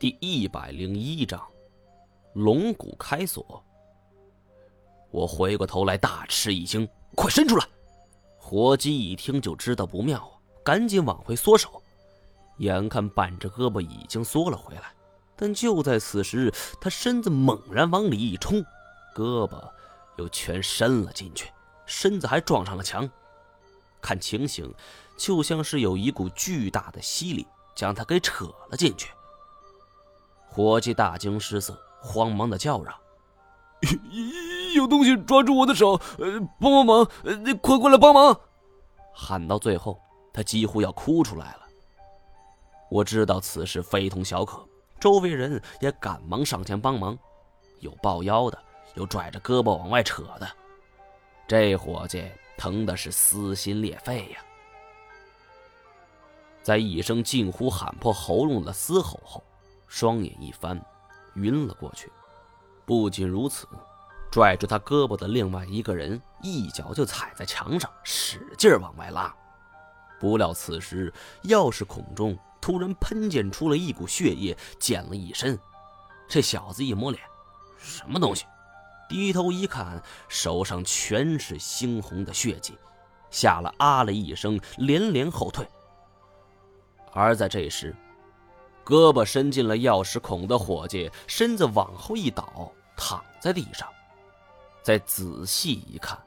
第一百零一章，龙骨开锁。我回过头来，大吃一惊：“快伸出来！”伙计一听就知道不妙啊，赶紧往回缩手。眼看半只胳膊已经缩了回来，但就在此时，他身子猛然往里一冲，胳膊又全伸了进去，身子还撞上了墙。看情形，就像是有一股巨大的吸力将他给扯了进去。伙计大惊失色，慌忙的叫嚷：“ 有东西抓住我的手！呃，帮帮忙！呃，快过来帮忙！”喊到最后，他几乎要哭出来了。我知道此事非同小可，周围人也赶忙上前帮忙，有抱腰的，有拽着胳膊往外扯的。这伙计疼的是撕心裂肺呀！在一声近乎喊破喉咙的嘶吼后。双眼一翻，晕了过去。不仅如此，拽住他胳膊的另外一个人一脚就踩在墙上，使劲往外拉。不料此时钥匙孔中突然喷溅出了一股血液，溅了一身。这小子一摸脸，什么东西？低头一看，手上全是猩红的血迹，吓了啊了一声，连连后退。而在这时，胳膊伸进了钥匙孔的伙计，身子往后一倒，躺在地上。再仔细一看，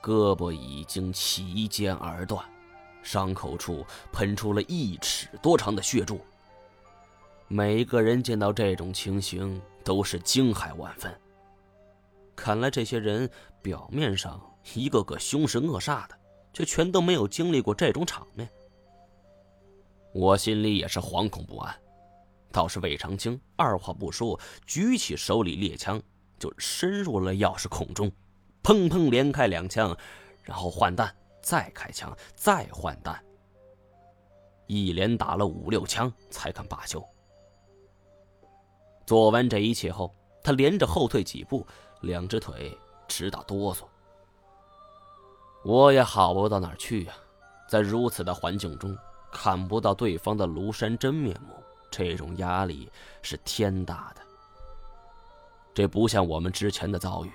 胳膊已经齐肩而断，伤口处喷出了一尺多长的血柱。每个人见到这种情形，都是惊骇万分。看来这些人表面上一个个凶神恶煞的，却全都没有经历过这种场面。我心里也是惶恐不安，倒是魏长青二话不说，举起手里猎枪就伸入了钥匙孔中，砰砰连开两枪，然后换弹，再开枪，再换弹，一连打了五六枪才肯罢休。做完这一切后，他连着后退几步，两只腿直打哆嗦。我也好不到哪儿去呀，在如此的环境中。看不到对方的庐山真面目，这种压力是天大的。这不像我们之前的遭遇，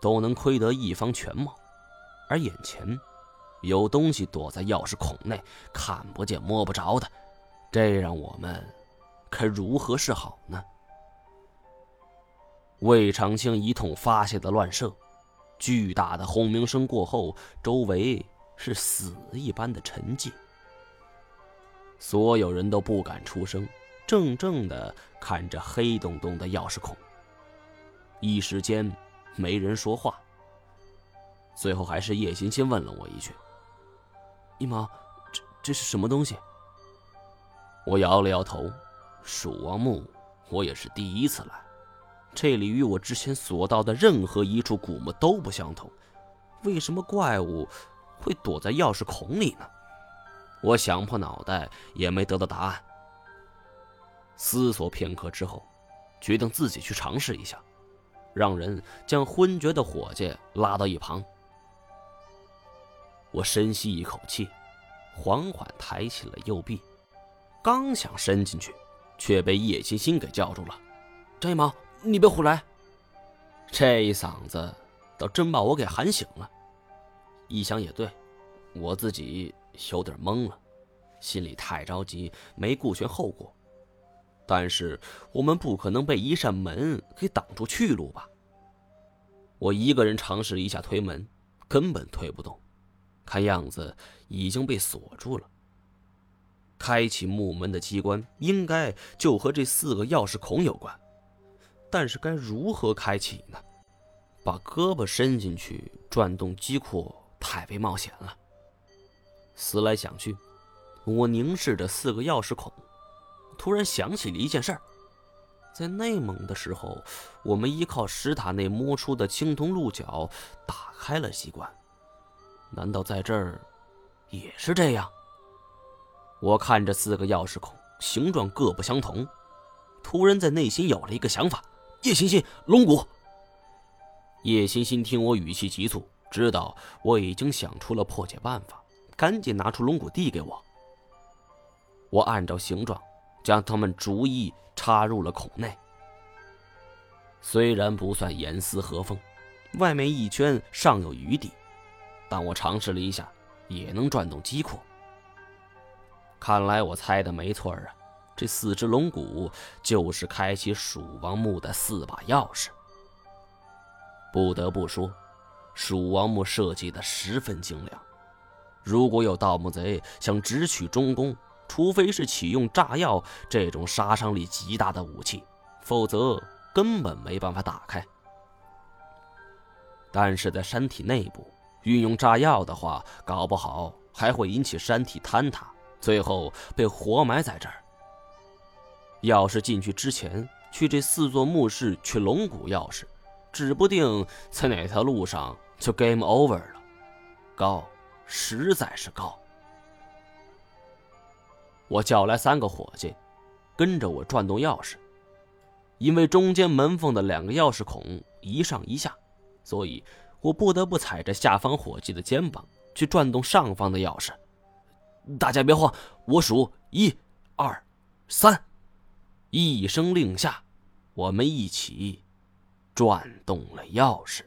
都能窥得一方全貌，而眼前有东西躲在钥匙孔内，看不见摸不着的，这让我们该如何是好呢？魏长青一通发泄的乱射，巨大的轰鸣声过后，周围是死一般的沉寂。所有人都不敢出声，怔怔的看着黑洞洞的钥匙孔。一时间，没人说话。最后，还是叶欣欣问了我一句：“一毛，这这是什么东西？”我摇了摇头。蜀王墓，我也是第一次来，这里与我之前所到的任何一处古墓都不相同。为什么怪物会躲在钥匙孔里呢？我想破脑袋也没得到答案。思索片刻之后，决定自己去尝试一下，让人将昏厥的伙计拉到一旁。我深吸一口气，缓缓抬起了右臂，刚想伸进去，却被叶欣欣给叫住了：“张一毛，你别胡来！”这一嗓子倒真把我给喊醒了。一想也对，我自己。有点懵了，心里太着急，没顾全后果。但是我们不可能被一扇门给挡住去路吧？我一个人尝试一下推门，根本推不动，看样子已经被锁住了。开启木门的机关应该就和这四个钥匙孔有关，但是该如何开启呢？把胳膊伸进去转动机库太为冒险了。思来想去，我凝视着四个钥匙孔，突然想起了一件事儿：在内蒙的时候，我们依靠石塔内摸出的青铜鹿角打开了机关，难道在这儿也是这样？我看着四个钥匙孔，形状各不相同，突然在内心有了一个想法：叶欣欣，龙骨。叶欣欣听我语气急促，知道我已经想出了破解办法。赶紧拿出龙骨递给我。我按照形状，将它们逐一插入了孔内。虽然不算严丝合缝，外面一圈尚有余地，但我尝试了一下，也能转动机括。看来我猜的没错啊，这四只龙骨就是开启蜀王墓的四把钥匙。不得不说，蜀王墓设计的十分精良。如果有盗墓贼想直取中宫，除非是启用炸药这种杀伤力极大的武器，否则根本没办法打开。但是在山体内部运用炸药的话，搞不好还会引起山体坍塌。最后被活埋在这儿。要是进去之前去这四座墓室取龙骨钥匙，指不定在哪条路上就 game over 了。高，实在是高。我叫来三个伙计，跟着我转动钥匙。因为中间门缝的两个钥匙孔一上一下，所以我不得不踩着下方伙计的肩膀去转动上方的钥匙。大家别慌，我数一、二、三，一声令下，我们一起转动了钥匙。